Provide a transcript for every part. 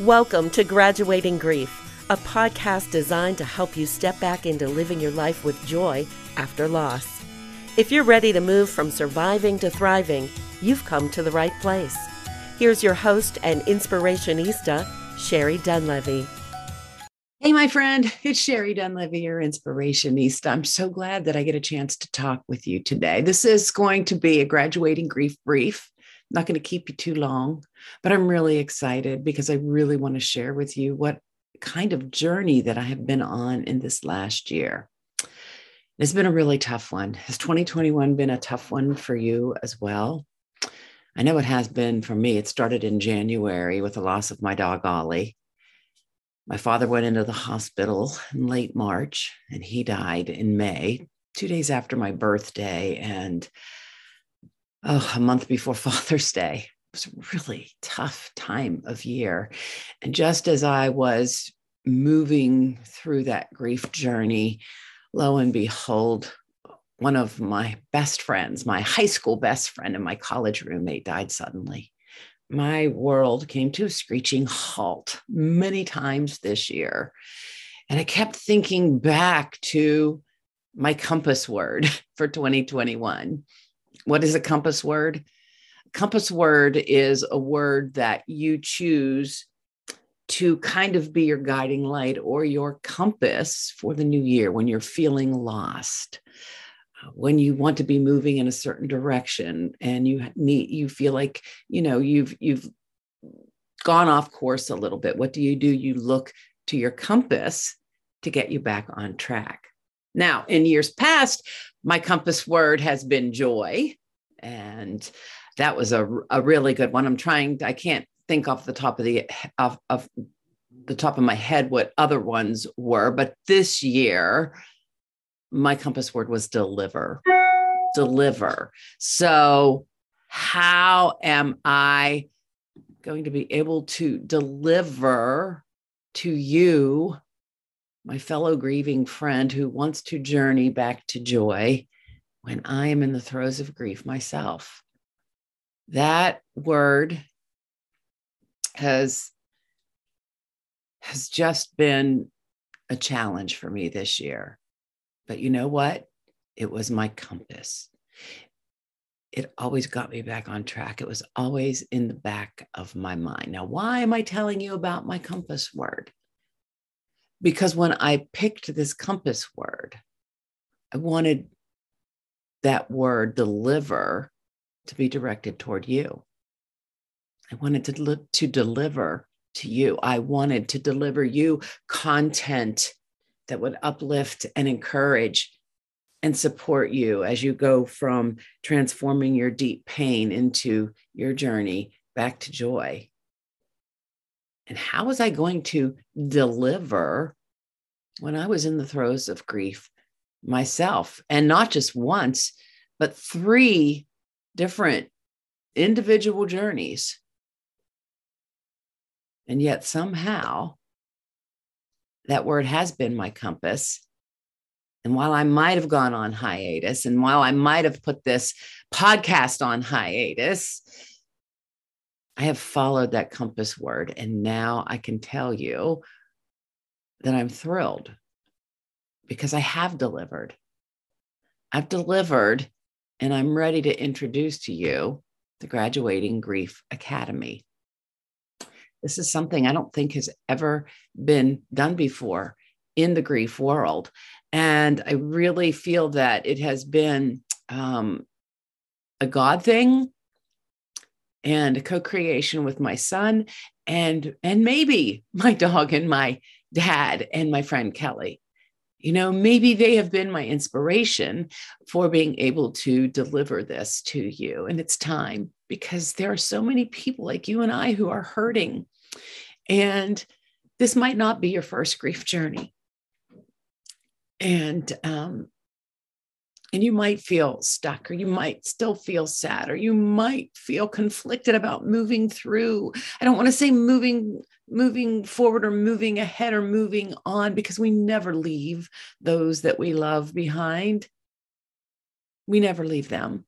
Welcome to Graduating Grief, a podcast designed to help you step back into living your life with joy after loss. If you're ready to move from surviving to thriving, you've come to the right place. Here's your host and inspirationista, Sherry Dunlevy. Hey, my friend, it's Sherry Dunlevy, your inspirationista. I'm so glad that I get a chance to talk with you today. This is going to be a graduating grief brief I'm not going to keep you too long, but I'm really excited because I really want to share with you what kind of journey that I have been on in this last year. It's been a really tough one. Has 2021 been a tough one for you as well? I know it has been for me. It started in January with the loss of my dog, Ollie. My father went into the hospital in late March and he died in May, two days after my birthday. And oh, a month before Father's Day. It was a really tough time of year. And just as I was moving through that grief journey, lo and behold, one of my best friends, my high school best friend and my college roommate died suddenly. My world came to a screeching halt many times this year. And I kept thinking back to my compass word for 2021 what is a compass word? Compass word is a word that you choose to kind of be your guiding light or your compass for the new year when you're feeling lost uh, when you want to be moving in a certain direction and you need you feel like you know you've you've gone off course a little bit. What do you do? You look to your compass to get you back on track. Now in years past my compass word has been joy. And that was a, a really good one. I'm trying, I can't think off the top of the of, of the top of my head what other ones were, but this year my compass word was deliver. Deliver. So how am I going to be able to deliver to you my fellow grieving friend who wants to journey back to joy when I am in the throes of grief myself. That word has has just been a challenge for me this year. But you know what? It was my compass. It always got me back on track. It was always in the back of my mind. Now, why am I telling you about my compass word? Because when I picked this compass word, I wanted that word deliver to be directed toward you. I wanted to, look, to deliver to you. I wanted to deliver you content that would uplift and encourage and support you as you go from transforming your deep pain into your journey back to joy. And how was I going to deliver when I was in the throes of grief myself? And not just once, but three different individual journeys. And yet somehow that word has been my compass. And while I might have gone on hiatus, and while I might have put this podcast on hiatus, I have followed that compass word. And now I can tell you that I'm thrilled because I have delivered. I've delivered, and I'm ready to introduce to you the Graduating Grief Academy. This is something I don't think has ever been done before in the grief world. And I really feel that it has been um, a God thing and co-creation with my son and and maybe my dog and my dad and my friend Kelly. You know, maybe they have been my inspiration for being able to deliver this to you. And it's time because there are so many people like you and I who are hurting. And this might not be your first grief journey. And um, and you might feel stuck or you might still feel sad or you might feel conflicted about moving through i don't want to say moving moving forward or moving ahead or moving on because we never leave those that we love behind we never leave them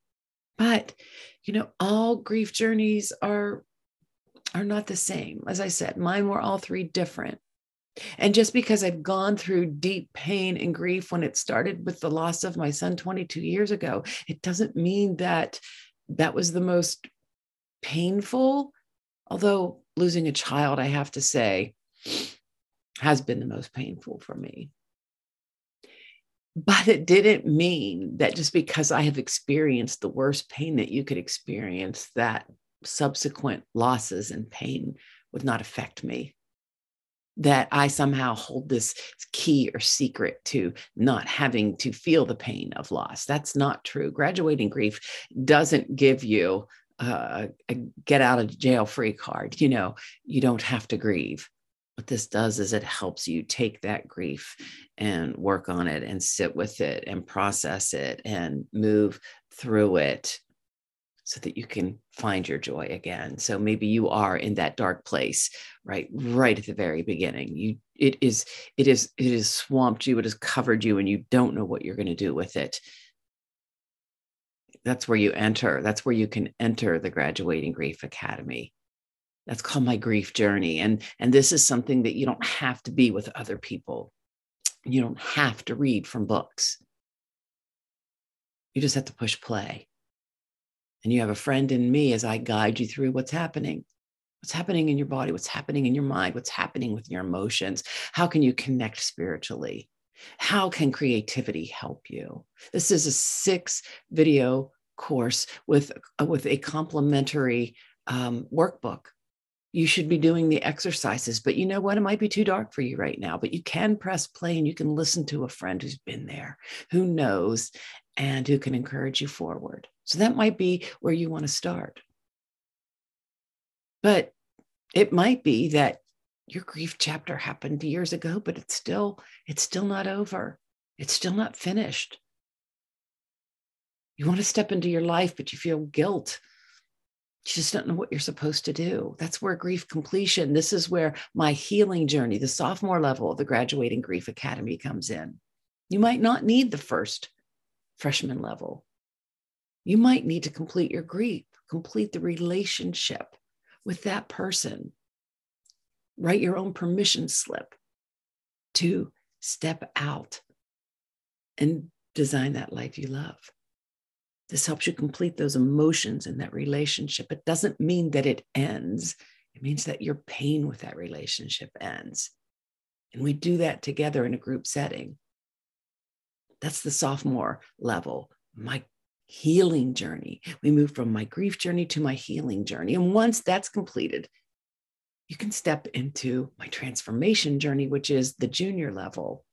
but you know all grief journeys are are not the same. As I said, mine were all three different. And just because I've gone through deep pain and grief when it started with the loss of my son 22 years ago, it doesn't mean that that was the most painful. Although losing a child, I have to say, has been the most painful for me. But it didn't mean that just because I have experienced the worst pain that you could experience, that subsequent losses and pain would not affect me. That I somehow hold this key or secret to not having to feel the pain of loss. That's not true. Graduating grief doesn't give you uh, a get out of jail free card. You know, you don't have to grieve what this does is it helps you take that grief and work on it and sit with it and process it and move through it so that you can find your joy again. So maybe you are in that dark place right right at the very beginning. You it is it is it is swamped you it has covered you and you don't know what you're going to do with it. That's where you enter that's where you can enter the graduating grief academy. That's called my grief journey and and this is something that you don't have to be with other people. You don't have to read from books. You just have to push play and you have a friend in me as i guide you through what's happening what's happening in your body what's happening in your mind what's happening with your emotions how can you connect spiritually how can creativity help you this is a six video course with uh, with a complimentary um, workbook you should be doing the exercises. But you know what? It might be too dark for you right now, but you can press play and you can listen to a friend who's been there, who knows, and who can encourage you forward. So that might be where you want to start. But it might be that your grief chapter happened years ago, but it's still, it's still not over. It's still not finished. You want to step into your life, but you feel guilt you just don't know what you're supposed to do. That's where grief completion, this is where my healing journey, the sophomore level of the Graduating Grief Academy comes in. You might not need the first freshman level. You might need to complete your grief, complete the relationship with that person, write your own permission slip to step out and design that life you love. This helps you complete those emotions in that relationship. It doesn't mean that it ends, it means that your pain with that relationship ends. And we do that together in a group setting. That's the sophomore level, my healing journey. We move from my grief journey to my healing journey. And once that's completed, you can step into my transformation journey, which is the junior level.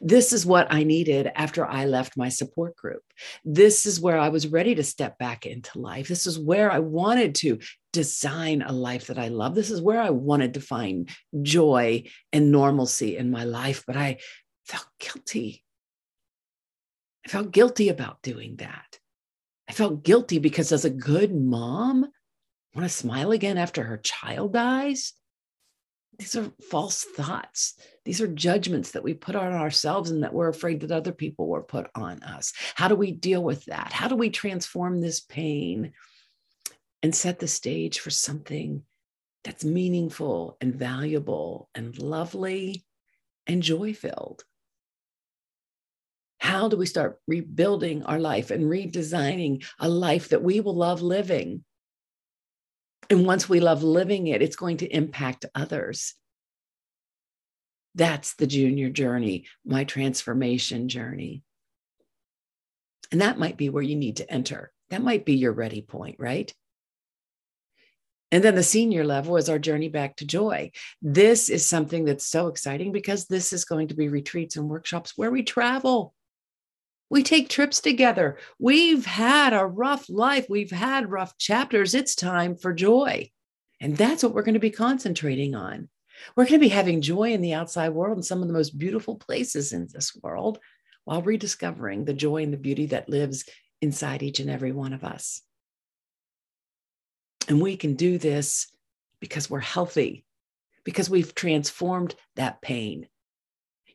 This is what I needed after I left my support group. This is where I was ready to step back into life. This is where I wanted to design a life that I love. This is where I wanted to find joy and normalcy in my life, but I felt guilty. I felt guilty about doing that. I felt guilty because, as a good mom, want to smile again after her child dies these are false thoughts. These are judgments that we put on ourselves and that we're afraid that other people will put on us. How do we deal with that? How do we transform this pain and set the stage for something that's meaningful and valuable and lovely and joy filled? Do we start rebuilding our life and redesigning a life that we will love living? And once we love living it, it's going to impact others. That's the junior journey, my transformation journey. And that might be where you need to enter. That might be your ready point, right? And then the senior level is our journey back to joy. This is something that's so exciting because this is going to be retreats and workshops where we travel. We take trips together. We've had a rough life. We've had rough chapters. It's time for joy. And that's what we're going to be concentrating on. We're going to be having joy in the outside world in some of the most beautiful places in this world while rediscovering the joy and the beauty that lives inside each and every one of us. And we can do this because we're healthy, because we've transformed that pain,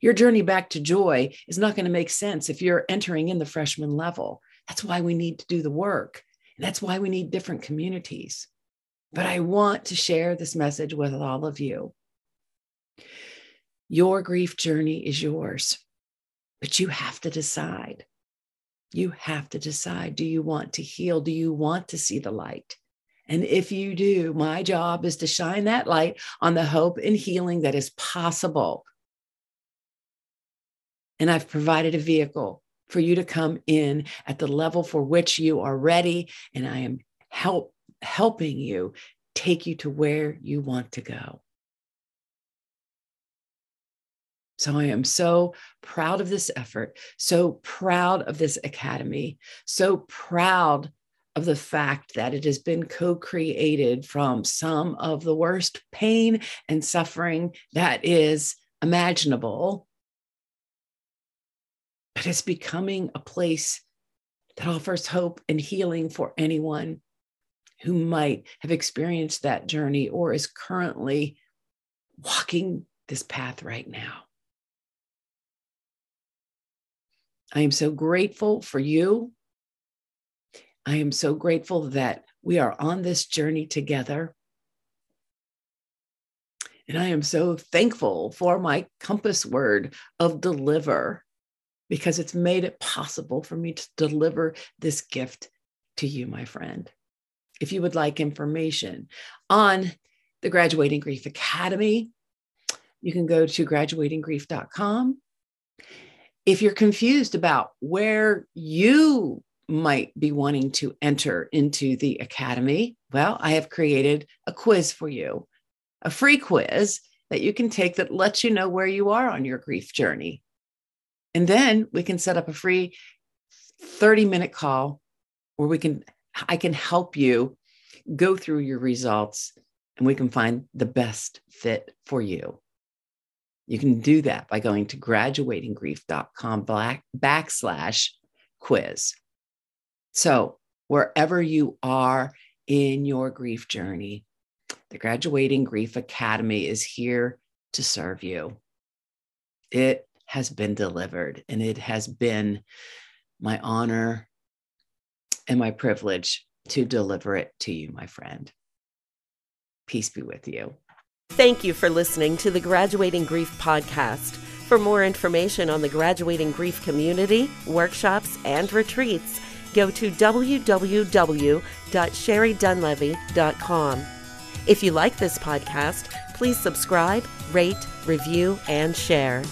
your journey back to joy is not going to make sense if you're entering in the freshman level. That's why we need to do the work. And that's why we need different communities. But I want to share this message with all of you. Your grief journey is yours, but you have to decide. You have to decide do you want to heal? Do you want to see the light? And if you do, my job is to shine that light on the hope and healing that is possible. And I've provided a vehicle for you to come in at the level for which you are ready. And I am help, helping you take you to where you want to go. So I am so proud of this effort, so proud of this academy, so proud of the fact that it has been co created from some of the worst pain and suffering that is imaginable. But it's becoming a place that offers hope and healing for anyone who might have experienced that journey or is currently walking this path right now. I am so grateful for you. I am so grateful that we are on this journey together. And I am so thankful for my compass word of deliver because it's made it possible for me to deliver this gift to you, my friend. If you would like information on the Graduating Grief Academy, you can go to graduatinggrief.com if you're confused about where you might be wanting to enter into the academy, well, I have created a quiz for you, a free quiz that you can take that lets you know where you are on your grief journey. And then we can set up a free 30 minute call where we can I can help you go through your results and we can find the best fit for you. You can do that by going to graduatinggrief.com black, backslash quiz. So, wherever you are in your grief journey, the Graduating Grief Academy is here to serve you. It has been delivered, and it has been my honor and my privilege to deliver it to you, my friend. Peace be with you. Thank you for listening to the Graduating Grief Podcast. For more information on the Graduating Grief community, workshops, and retreats, go to www.sherrydunlevy.com. If you like this podcast, please subscribe, rate, review, and share.